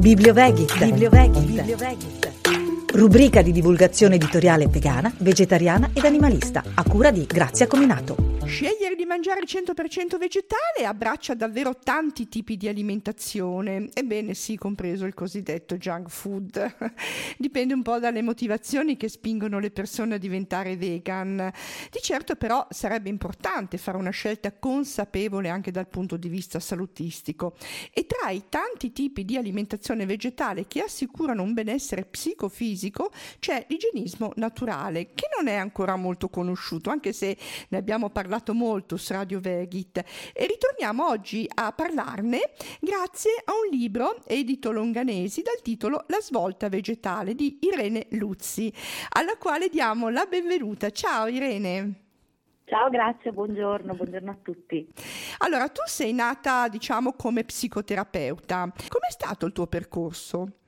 Bibliovegit. Bibliovegit. Rubrica di divulgazione editoriale vegana, vegetariana ed animalista, a cura di Grazia Cominato. Scegliere di mangiare 100% vegetale abbraccia davvero tanti tipi di alimentazione, ebbene sì, compreso il cosiddetto junk food. Dipende un po' dalle motivazioni che spingono le persone a diventare vegan. Di certo però sarebbe importante fare una scelta consapevole anche dal punto di vista salutistico e tra i tanti tipi di alimentazione vegetale che assicurano un benessere psicofisico c'è l'igienismo naturale, che non è ancora molto conosciuto, anche se ne abbiamo parlato parlato molto su Radio Vegit e ritorniamo oggi a parlarne grazie a un libro edito Longanesi dal titolo La svolta vegetale di Irene Luzzi, alla quale diamo la benvenuta. Ciao Irene. Ciao, grazie, buongiorno, buongiorno a tutti. Allora, tu sei nata, diciamo, come psicoterapeuta. Com'è stato il tuo percorso?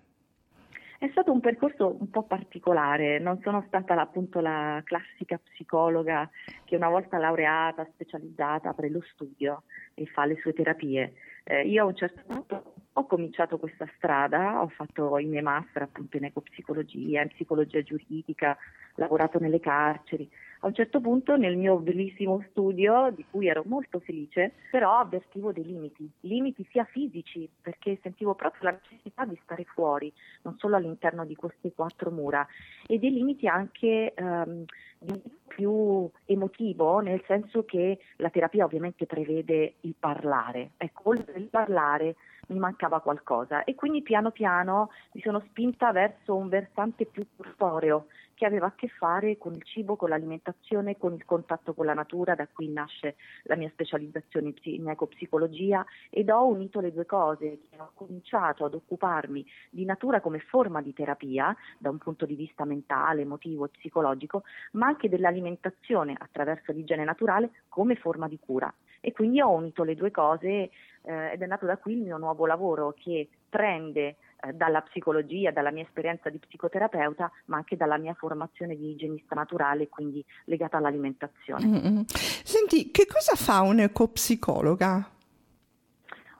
È stato un percorso un po' particolare, non sono stata appunto la classica psicologa che una volta laureata, specializzata, apre lo studio e fa le sue terapie. Eh, io a un certo punto ho cominciato questa strada, ho fatto i miei master appunto in ecopsicologia, in psicologia giuridica, lavorato nelle carceri. A un certo punto nel mio bellissimo studio, di cui ero molto felice, però avvertivo dei limiti, limiti sia fisici, perché sentivo proprio la necessità di stare fuori, non solo all'interno di queste quattro mura, e dei limiti anche ehm, di più emotivo, nel senso che la terapia ovviamente prevede il parlare. Ecco, oltre il parlare mi mancava qualcosa. E quindi piano piano mi sono spinta verso un versante più corporeo che aveva a che fare con il cibo, con l'alimentazione, con il contatto con la natura, da qui nasce la mia specializzazione in ecopsicologia. Ed ho unito le due cose, ho cominciato ad occuparmi di natura come forma di terapia da un punto di vista mentale, emotivo e psicologico, ma anche dell'alimentazione attraverso l'igiene naturale come forma di cura. E quindi ho unito le due cose eh, ed è nato da qui il mio nuovo lavoro che prende eh, dalla psicologia, dalla mia esperienza di psicoterapeuta, ma anche dalla mia formazione di igienista naturale, quindi legata all'alimentazione. Mm-hmm. Senti, che cosa fa un'ecopsicologa?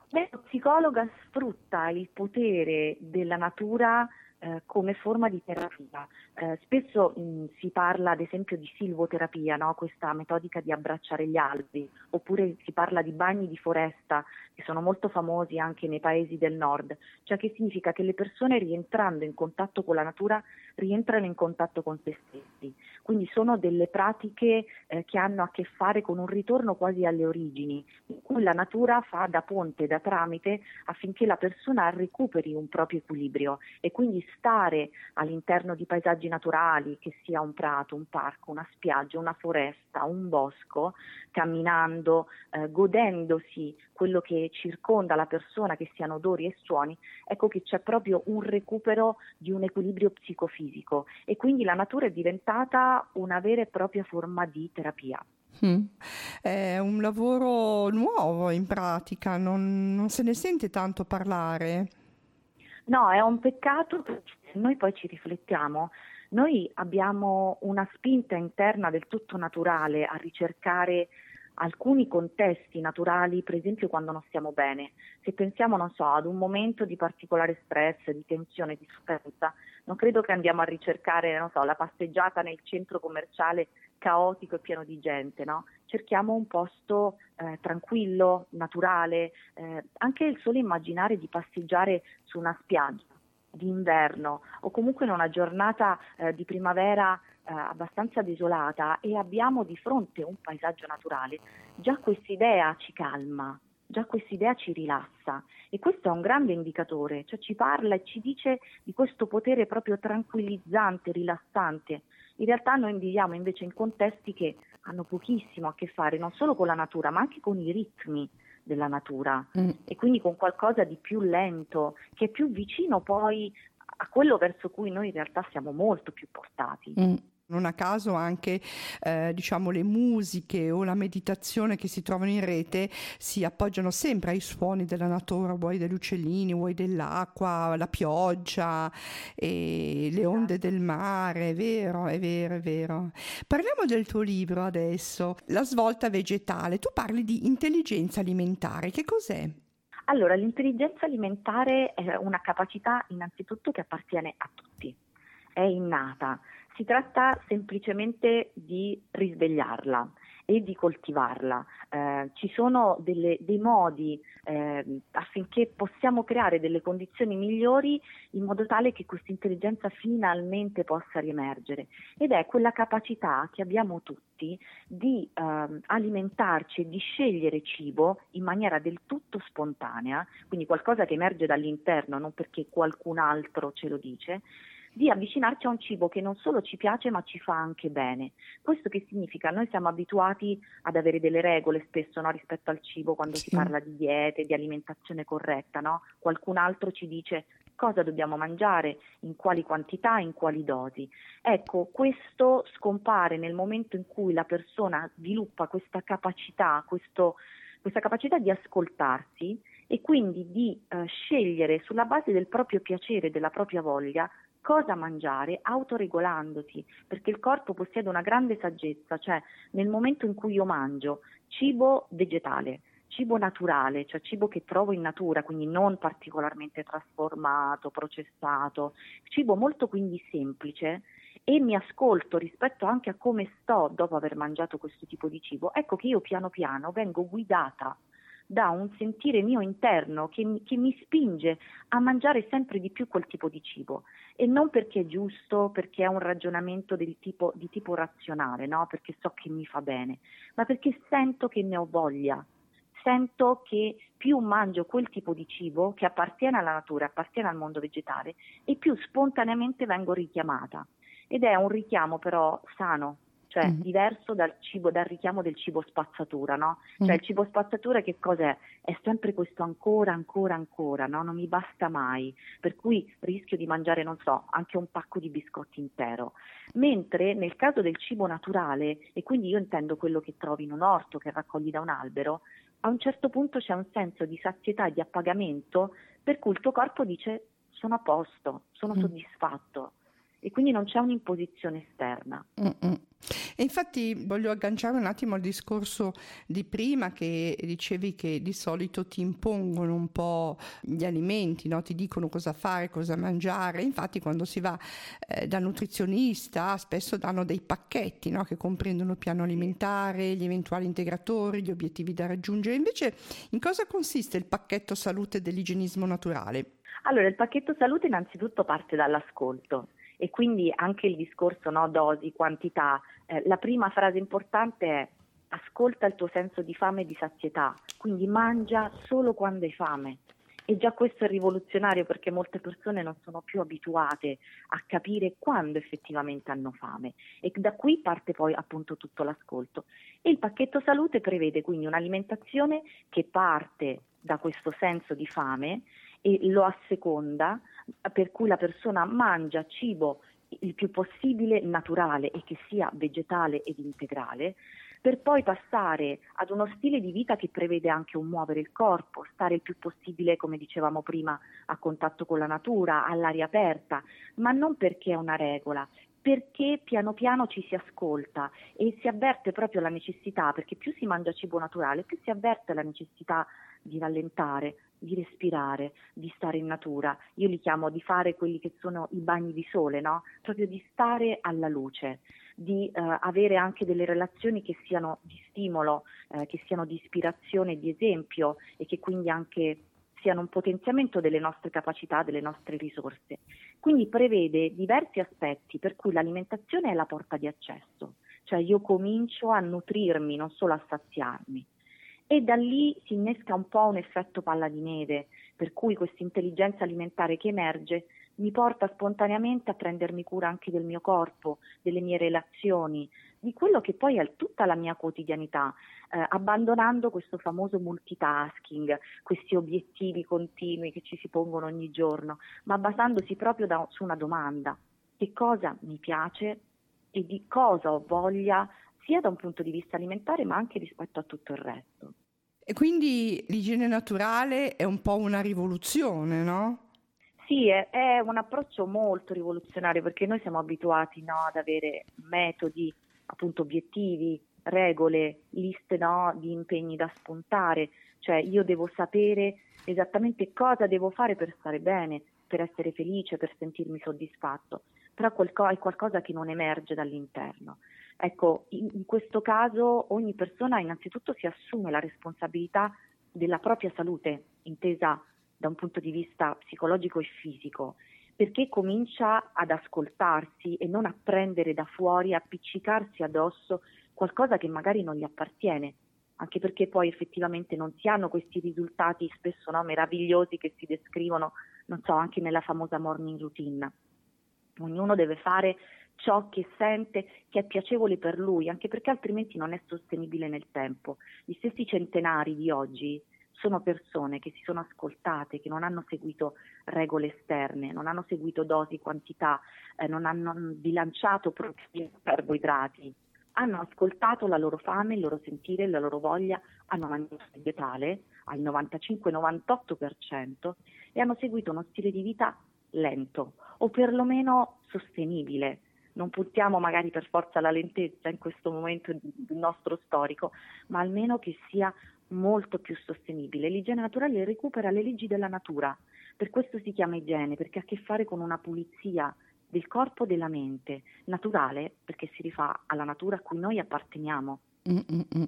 L'ecopsicologa sfrutta il potere della natura eh, come forma di terapia. Eh, spesso mh, si parla ad esempio di silvoterapia, no? questa metodica di abbracciare gli alberi, oppure si parla di bagni di foresta che sono molto famosi anche nei paesi del nord, cioè che significa che le persone rientrando in contatto con la natura rientrano in contatto con se stessi. Quindi sono delle pratiche eh, che hanno a che fare con un ritorno quasi alle origini, in cui la natura fa da ponte, da tramite affinché la persona recuperi un proprio equilibrio e quindi stare all'interno di paesaggi naturali, che sia un prato, un parco, una spiaggia, una foresta, un bosco, camminando, eh, godendosi quello che circonda la persona, che siano odori e suoni, ecco che c'è proprio un recupero di un equilibrio psicofisico e quindi la natura è diventata una vera e propria forma di terapia. Mm. È un lavoro nuovo in pratica, non, non se ne sente tanto parlare. No, è un peccato perché se noi poi ci riflettiamo, noi abbiamo una spinta interna del tutto naturale a ricercare alcuni contesti naturali, per esempio quando non stiamo bene. Se pensiamo, non so, ad un momento di particolare stress, di tensione, di sofferenza, non credo che andiamo a ricercare, so, la passeggiata nel centro commerciale caotico e pieno di gente, no? Cerchiamo un posto eh, tranquillo, naturale, eh, anche il solo immaginare di passeggiare su una spiaggia d'inverno o comunque in una giornata eh, di primavera eh, abbastanza desolata e abbiamo di fronte un paesaggio naturale, già questa idea ci calma, già questa idea ci rilassa e questo è un grande indicatore, cioè ci parla e ci dice di questo potere proprio tranquillizzante, rilassante. In realtà noi viviamo invece in contesti che hanno pochissimo a che fare non solo con la natura, ma anche con i ritmi della natura mm. e quindi con qualcosa di più lento, che è più vicino poi a quello verso cui noi in realtà siamo molto più portati. Mm. Non a caso anche eh, diciamo, le musiche o la meditazione che si trovano in rete si appoggiano sempre ai suoni della natura, vuoi degli uccellini, vuoi dell'acqua, la pioggia, le onde del mare, è vero, è vero, è vero. Parliamo del tuo libro adesso, La svolta vegetale. Tu parli di intelligenza alimentare, che cos'è? Allora, l'intelligenza alimentare è una capacità innanzitutto che appartiene a tutti, è innata. Si tratta semplicemente di risvegliarla e di coltivarla. Eh, ci sono delle, dei modi eh, affinché possiamo creare delle condizioni migliori in modo tale che questa intelligenza finalmente possa riemergere ed è quella capacità che abbiamo tutti di eh, alimentarci e di scegliere cibo in maniera del tutto spontanea, quindi qualcosa che emerge dall'interno, non perché qualcun altro ce lo dice, di avvicinarci a un cibo che non solo ci piace ma ci fa anche bene. Questo che significa? Noi siamo abituati ad avere delle regole spesso no? rispetto al cibo quando sì. si parla di diete, di alimentazione corretta, no? qualcun altro ci dice cosa dobbiamo mangiare, in quali quantità, in quali dosi. Ecco, questo scompare nel momento in cui la persona sviluppa questa capacità, questo, questa capacità di ascoltarsi e quindi di eh, scegliere sulla base del proprio piacere, della propria voglia, cosa mangiare autoregolandosi, perché il corpo possiede una grande saggezza, cioè nel momento in cui io mangio cibo vegetale, cibo naturale, cioè cibo che trovo in natura, quindi non particolarmente trasformato, processato, cibo molto quindi semplice e mi ascolto rispetto anche a come sto dopo aver mangiato questo tipo di cibo, ecco che io piano piano vengo guidata da un sentire mio interno che, che, mi spinge a mangiare sempre di più quel tipo di cibo e non perché è giusto, perché è un ragionamento tipo, di tipo razionale, no? perché so che mi fa bene, ma perché sento che ne ho voglia, sento che più mangio quel tipo di cibo che appartiene alla natura, appartiene al mondo vegetale e più spontaneamente vengo richiamata. Ed è un richiamo però sano, cioè mm. diverso dal cibo, dal richiamo del cibo spazzatura, no? Cioè mm. il cibo spazzatura che cos'è? È sempre questo ancora, ancora, ancora, no? Non mi basta mai, per cui rischio di mangiare, non so, anche un pacco di biscotti intero. Mentre nel caso del cibo naturale, e quindi io intendo quello che trovi in un orto, che raccogli da un albero, a un certo punto c'è un senso di sazietà e di appagamento per cui il tuo corpo dice sono a posto, sono mm. soddisfatto e quindi non c'è un'imposizione esterna. Mm-mm. E infatti voglio agganciare un attimo al discorso di prima che dicevi che di solito ti impongono un po' gli alimenti, no? ti dicono cosa fare, cosa mangiare. Infatti quando si va eh, da nutrizionista spesso danno dei pacchetti no? che comprendono il piano alimentare, gli eventuali integratori, gli obiettivi da raggiungere. Invece in cosa consiste il pacchetto salute dell'igienismo naturale? Allora, il pacchetto salute innanzitutto parte dall'ascolto e quindi anche il discorso no, dosi, quantità, eh, la prima frase importante è ascolta il tuo senso di fame e di sazietà, quindi mangia solo quando hai fame. E già questo è rivoluzionario perché molte persone non sono più abituate a capire quando effettivamente hanno fame e da qui parte poi appunto tutto l'ascolto. E il pacchetto salute prevede quindi un'alimentazione che parte da questo senso di fame e lo asseconda, per cui la persona mangia cibo il più possibile naturale e che sia vegetale ed integrale, per poi passare ad uno stile di vita che prevede anche un muovere il corpo, stare il più possibile, come dicevamo prima, a contatto con la natura, all'aria aperta, ma non perché è una regola, perché piano piano ci si ascolta e si avverte proprio la necessità, perché più si mangia cibo naturale, più si avverte la necessità di rallentare, di respirare, di stare in natura. Io li chiamo di fare quelli che sono i bagni di sole, no? Proprio di stare alla luce, di eh, avere anche delle relazioni che siano di stimolo, eh, che siano di ispirazione, di esempio e che quindi anche siano un potenziamento delle nostre capacità, delle nostre risorse. Quindi prevede diversi aspetti per cui l'alimentazione è la porta di accesso, cioè io comincio a nutrirmi, non solo a saziarmi. E da lì si innesca un po' un effetto palla di neve, per cui questa intelligenza alimentare che emerge mi porta spontaneamente a prendermi cura anche del mio corpo, delle mie relazioni, di quello che poi è tutta la mia quotidianità, eh, abbandonando questo famoso multitasking, questi obiettivi continui che ci si pongono ogni giorno, ma basandosi proprio da, su una domanda, che cosa mi piace e di cosa ho voglia sia da un punto di vista alimentare ma anche rispetto a tutto il resto. E quindi l'igiene naturale è un po' una rivoluzione, no? Sì, è, è, un approccio molto rivoluzionario perché noi siamo abituati no, ad avere metodi, appunto obiettivi, regole, liste no, di impegni da spuntare. cioè io devo sapere esattamente cosa devo fare per stare bene, per essere felice, per sentirmi soddisfatto, però è qualcosa che non emerge dall'interno. Ecco, in, questo caso ogni persona innanzitutto si assume la responsabilità della propria salute, intesa da un punto di vista psicologico e fisico, perché comincia ad ascoltarsi e non a prendere da fuori, appiccicarsi addosso qualcosa che magari non gli appartiene, anche perché poi effettivamente non si hanno questi risultati spesso no, meravigliosi che si descrivono, non so, anche nella famosa morning routine. Ognuno deve fare ciò che sente che è piacevole per lui, anche perché altrimenti non è sostenibile nel tempo. Gli stessi centenari di oggi sono persone che si sono ascoltate, che non hanno seguito regole esterne, non hanno seguito dosi, quantità, eh, non hanno bilanciato proteine carboidrati, hanno ascoltato la loro fame, il loro sentire, la loro voglia, hanno mangiato vegetale al 95-98% e hanno seguito uno stile di vita lento o perlomeno sostenibile. Non puntiamo magari per forza alla lentezza in questo momento nostro storico, ma almeno che sia molto più sostenibile. L'igiene naturale recupera le leggi della natura, per questo si chiama igiene, perché ha a che fare con una pulizia del corpo e della mente, naturale perché si rifà alla natura a cui noi apparteniamo. Mm-mm.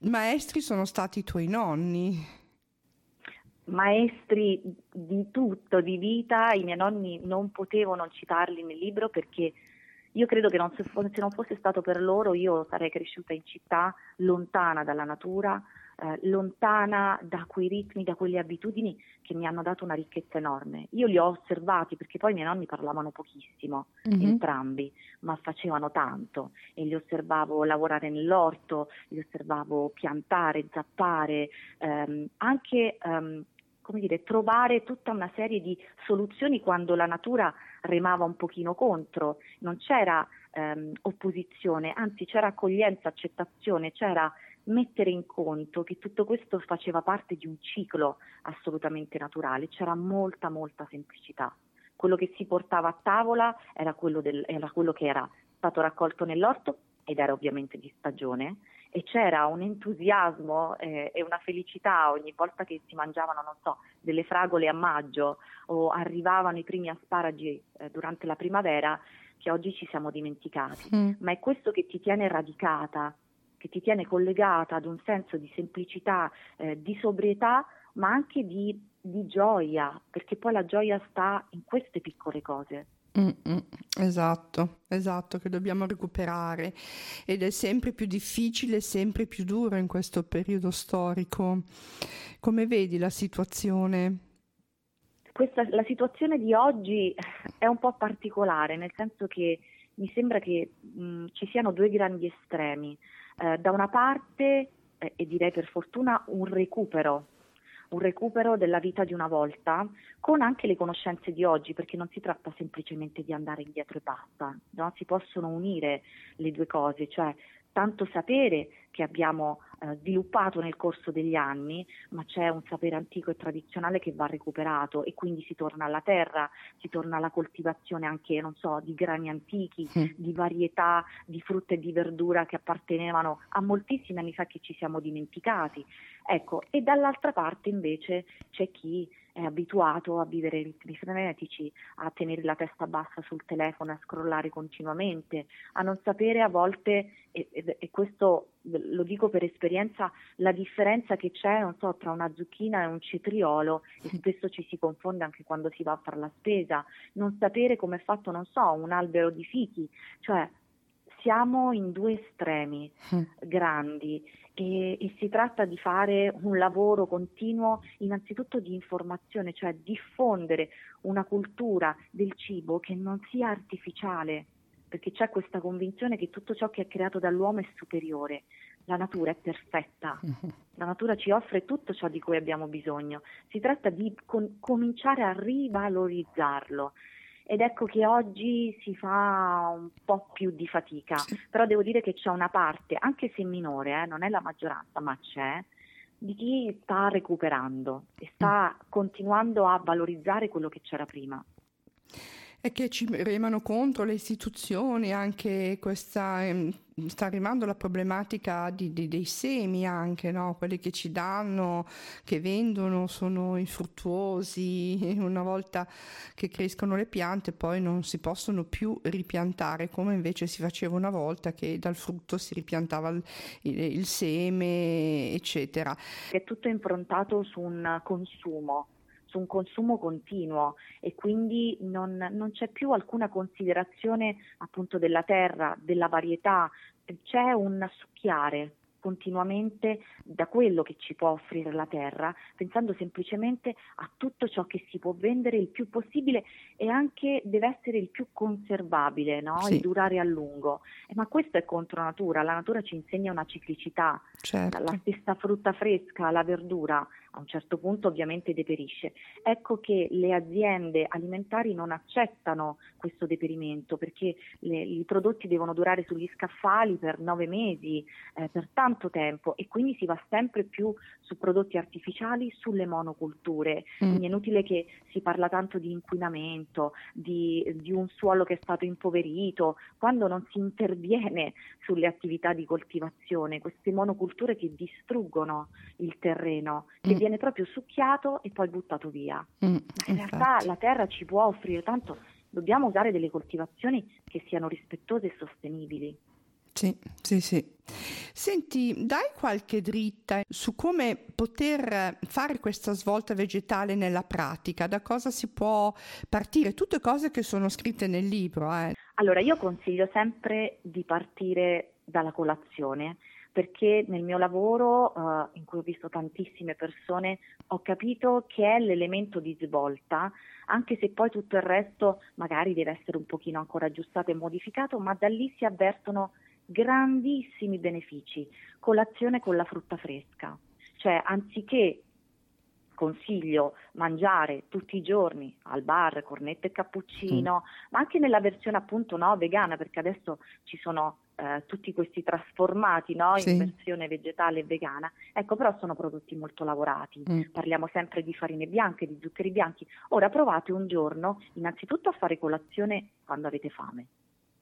Maestri sono stati i tuoi nonni. Maestri di tutto, di vita, i miei nonni non potevo non citarli nel libro perché io credo che non se, se non fosse stato per loro io sarei cresciuta in città, lontana dalla natura, eh, lontana da quei ritmi, da quelle abitudini che mi hanno dato una ricchezza enorme. Io li ho osservati perché poi i miei nonni parlavano pochissimo, mm-hmm. entrambi, ma facevano tanto e li osservavo lavorare nell'orto, li osservavo piantare, zappare, ehm, anche ehm, come dire, trovare tutta una serie di soluzioni quando la natura remava un pochino contro, non c'era ehm, opposizione, anzi c'era accoglienza, accettazione, c'era mettere in conto che tutto questo faceva parte di un ciclo assolutamente naturale, c'era molta molta semplicità. Quello che si portava a tavola era quello, del, era quello che era stato raccolto nell'orto ed era ovviamente di stagione e c'era un entusiasmo eh, e una felicità ogni volta che si mangiavano, non so, delle fragole a maggio o arrivavano i primi asparagi eh, durante la primavera che oggi ci siamo dimenticati. Mm. Ma è questo che ti tiene radicata che ti tiene collegata ad un senso di semplicità, eh, di sobrietà, ma anche di, di, gioia, perché poi la gioia sta in queste piccole cose. Mm-mm, esatto, esatto, che dobbiamo recuperare ed è sempre più difficile, sempre più duro in questo periodo storico. Come vedi la situazione? Questa, la situazione di oggi è un po' particolare, nel senso che mi sembra che mh, ci siano due grandi estremi. Eh, da una parte, eh, e direi per fortuna, un recupero, un recupero della vita di una volta, con anche le conoscenze di oggi, perché non si tratta semplicemente di andare indietro e basta, no? si possono unire le due cose, cioè tanto sapere che abbiamo eh, sviluppato nel corso degli anni, ma c'è un sapere antico e tradizionale che va recuperato e quindi si torna alla terra, si torna alla coltivazione anche, non so, di grani antichi, mm. di varietà di frutta e di verdura che appartenevano a moltissimi anni fa che ci siamo dimenticati. Ecco, e dall'altra parte invece c'è chi è abituato a vivere ritmi frenetici, a tenere la testa bassa sul telefono, a scrollare continuamente, a non sapere a volte, e, e, e questo lo dico per esperienza, la differenza che c'è, non so, tra una zucchina e un cetriolo, e spesso ci si confonde anche quando si va a fare la spesa, non sapere come è fatto, non so, un albero di fichi, cioè siamo in due estremi mm. grandi e, e, si tratta di fare un lavoro continuo innanzitutto di informazione, cioè diffondere una cultura del cibo che non sia artificiale, perché c'è questa convinzione che tutto ciò che è creato dall'uomo è superiore. La natura è perfetta, mm-hmm. la natura ci offre tutto ciò di cui abbiamo bisogno. Si tratta di con- cominciare a rivalorizzarlo ed ecco che oggi si fa un po' più di fatica, però devo dire che c'è una parte, anche se minore, eh, non è la maggioranza, ma c'è, di chi sta recuperando e sta continuando a valorizzare quello che c'era prima. E che ci remano contro le istituzioni, anche questa ehm, sta arrivando la problematica di, di, dei semi anche, no? quelli che ci danno, che vendono, sono infruttuosi, una volta che crescono le piante poi non si possono più ripiantare come invece si faceva una volta che dal frutto si ripiantava il, il, il seme, eccetera. È tutto improntato su un consumo su un consumo continuo e quindi non, non c'è più alcuna considerazione appunto della terra, della varietà, c'è un succhiare continuamente da quello che ci può offrire la terra, pensando semplicemente a tutto ciò che si può vendere il più possibile e anche deve essere il più conservabile no? sì. e durare a lungo. Eh, ma questo è contro natura, la natura ci insegna una ciclicità, certo. la stessa frutta fresca, la verdura a un certo punto ovviamente deperisce. Ecco che le aziende alimentari non accettano questo deperimento perché le, i prodotti devono durare sugli scaffali per nove mesi, eh, per tanto tempo e quindi si va sempre più su prodotti artificiali, sulle monoculture. Mm. Quindi è inutile che si parla tanto di inquinamento, di, di un suolo che è stato impoverito, quando non si interviene sulle attività di coltivazione, queste monoculture che distruggono il terreno, che mm viene proprio succhiato e poi buttato via. Mm, in realtà la terra ci può offrire tanto, dobbiamo usare delle coltivazioni che siano rispettose e sostenibili. Sì, sì, sì. Senti, dai qualche dritta su come poter fare questa svolta vegetale nella pratica, da cosa si può partire, tutte cose che sono scritte nel libro. Eh. Allora, io consiglio sempre di partire dalla colazione perché nel mio lavoro, uh, in cui ho visto tantissime persone, ho capito che è l'elemento di svolta, anche se poi tutto il resto magari deve essere un pochino ancora aggiustato e modificato, ma da lì si avvertono grandissimi benefici. Colazione con la frutta fresca, cioè anziché consiglio mangiare tutti i giorni al bar cornetto e cappuccino, mm. ma anche nella versione appunto no, vegana, perché adesso ci sono eh, tutti questi trasformati no, in sì. versione vegetale e vegana. Ecco, però sono prodotti molto lavorati. Mm. Parliamo sempre di farine bianche, di zuccheri bianchi. Ora provate un giorno innanzitutto a fare colazione quando avete fame.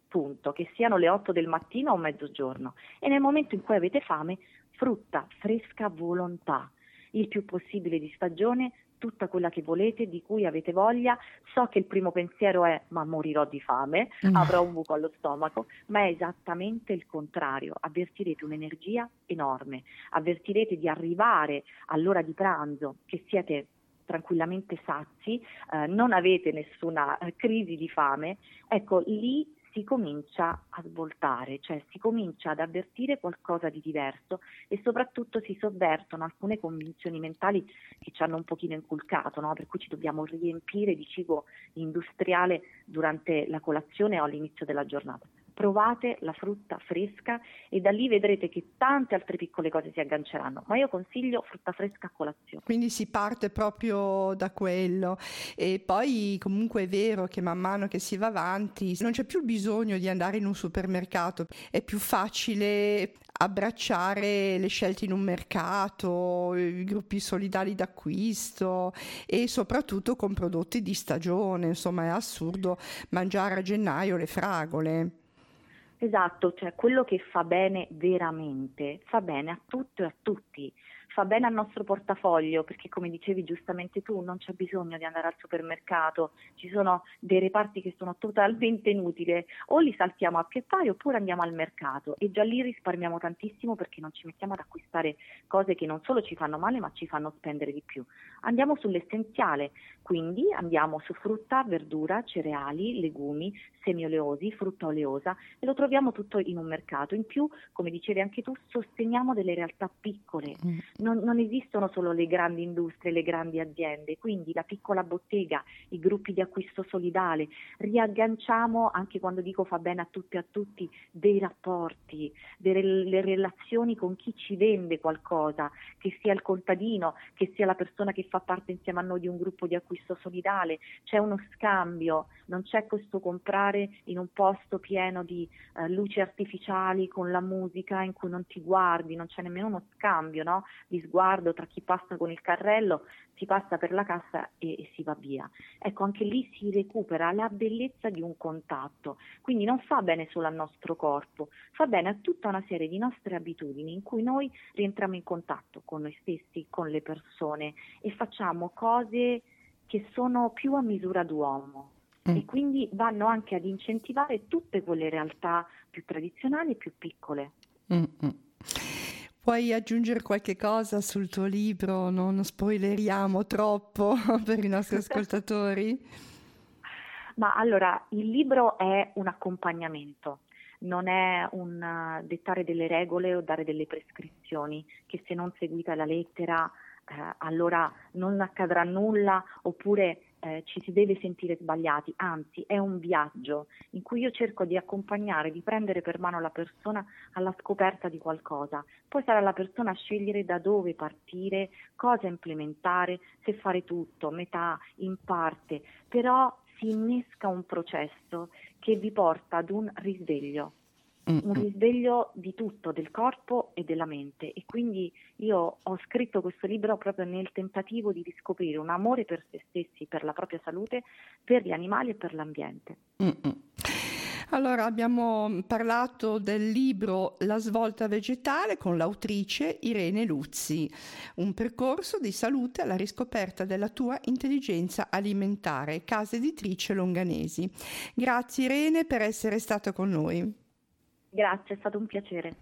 Punto, che siano le 8 del mattino o mezzogiorno. E nel momento in cui avete fame, frutta fresca volontà il più possibile di stagione, tutta quella che volete, di cui avete voglia. So che il primo pensiero è ma morirò di fame, mm. avrò un buco allo stomaco, ma è esattamente il contrario. Avvertirete un'energia enorme, avvertirete di arrivare all'ora di pranzo che siete tranquillamente sazi, eh, non avete nessuna eh, crisi di fame. Ecco, lì si comincia a svoltare, cioè si comincia ad avvertire qualcosa di diverso e soprattutto si sovvertono alcune convinzioni mentali che ci hanno un pochino inculcato, no? per cui ci dobbiamo riempire di cibo industriale durante la colazione o all'inizio della giornata provate la frutta fresca e da lì vedrete che tante altre piccole cose si agganceranno, ma io consiglio frutta fresca a colazione. Quindi si parte proprio da quello e poi comunque è vero che man mano che si va avanti non c'è più bisogno di andare in un supermercato, è più facile abbracciare le scelte in un mercato, i gruppi solidali d'acquisto e soprattutto con prodotti di stagione, insomma è assurdo mangiare a gennaio le fragole. Esatto, cioè quello che fa bene veramente, fa bene a tutto e a tutti fa bene al nostro portafoglio perché come dicevi giustamente tu non c'è bisogno di andare al supermercato, ci sono dei reparti che sono totalmente inutili, o li saltiamo a pie pari oppure andiamo al mercato e già lì risparmiamo tantissimo perché non ci mettiamo ad acquistare cose che non solo ci fanno male ma ci fanno spendere di più. Andiamo sull'essenziale, quindi andiamo su frutta, verdura, cereali, legumi, semi oleosi, frutta oleosa e lo troviamo tutto in un mercato. In più, come dicevi anche tu, sosteniamo delle realtà piccole. Non, non, esistono solo le grandi industrie, le grandi aziende, quindi la piccola bottega, i gruppi di acquisto solidale, riagganciamo, anche quando dico fa bene a tutti e a tutti, dei rapporti, delle relazioni con chi ci vende qualcosa, che sia il contadino, che sia la persona che fa parte insieme a noi di un gruppo di acquisto solidale, c'è uno scambio, non c'è questo comprare in un posto pieno di uh, luci artificiali con la musica in cui non ti guardi, non c'è nemmeno uno scambio, no? Di sguardo tra chi passa con il carrello, si passa per la cassa e, e si va via. Ecco, anche lì si recupera la bellezza di un contatto, quindi non fa bene solo al nostro corpo, fa bene a tutta una serie di nostre abitudini in cui noi rientriamo in contatto con noi stessi, con le persone e facciamo cose che sono più a misura d'uomo mm. e quindi vanno anche ad incentivare tutte quelle realtà più tradizionali e più piccole. Mm-mm. Puoi aggiungere qualche cosa sul tuo libro? Non spoileriamo troppo per i nostri ascoltatori? Ma allora, il libro è un accompagnamento, non è un uh, dettare delle regole o dare delle prescrizioni che se non seguita la lettera eh, allora non accadrà nulla oppure eh, ci si deve sentire sbagliati, anzi è un viaggio in cui io cerco di accompagnare, di prendere per mano la persona alla scoperta di qualcosa. Poi sarà la persona a scegliere da dove partire, cosa implementare, se fare tutto, metà, in parte, però si innesca un processo che vi porta ad un risveglio un risveglio di tutto, del corpo e della mente e quindi io ho scritto questo libro proprio nel tentativo di riscoprire un amore per se stessi, per la propria salute, per gli animali e per l'ambiente. Mm-mm. Allora abbiamo parlato del libro La svolta vegetale con l'autrice Irene Luzzi, un percorso di salute alla riscoperta della tua intelligenza alimentare, casa editrice Longanesi. Grazie Irene per essere stata con noi. Grazie, è stato un piacere.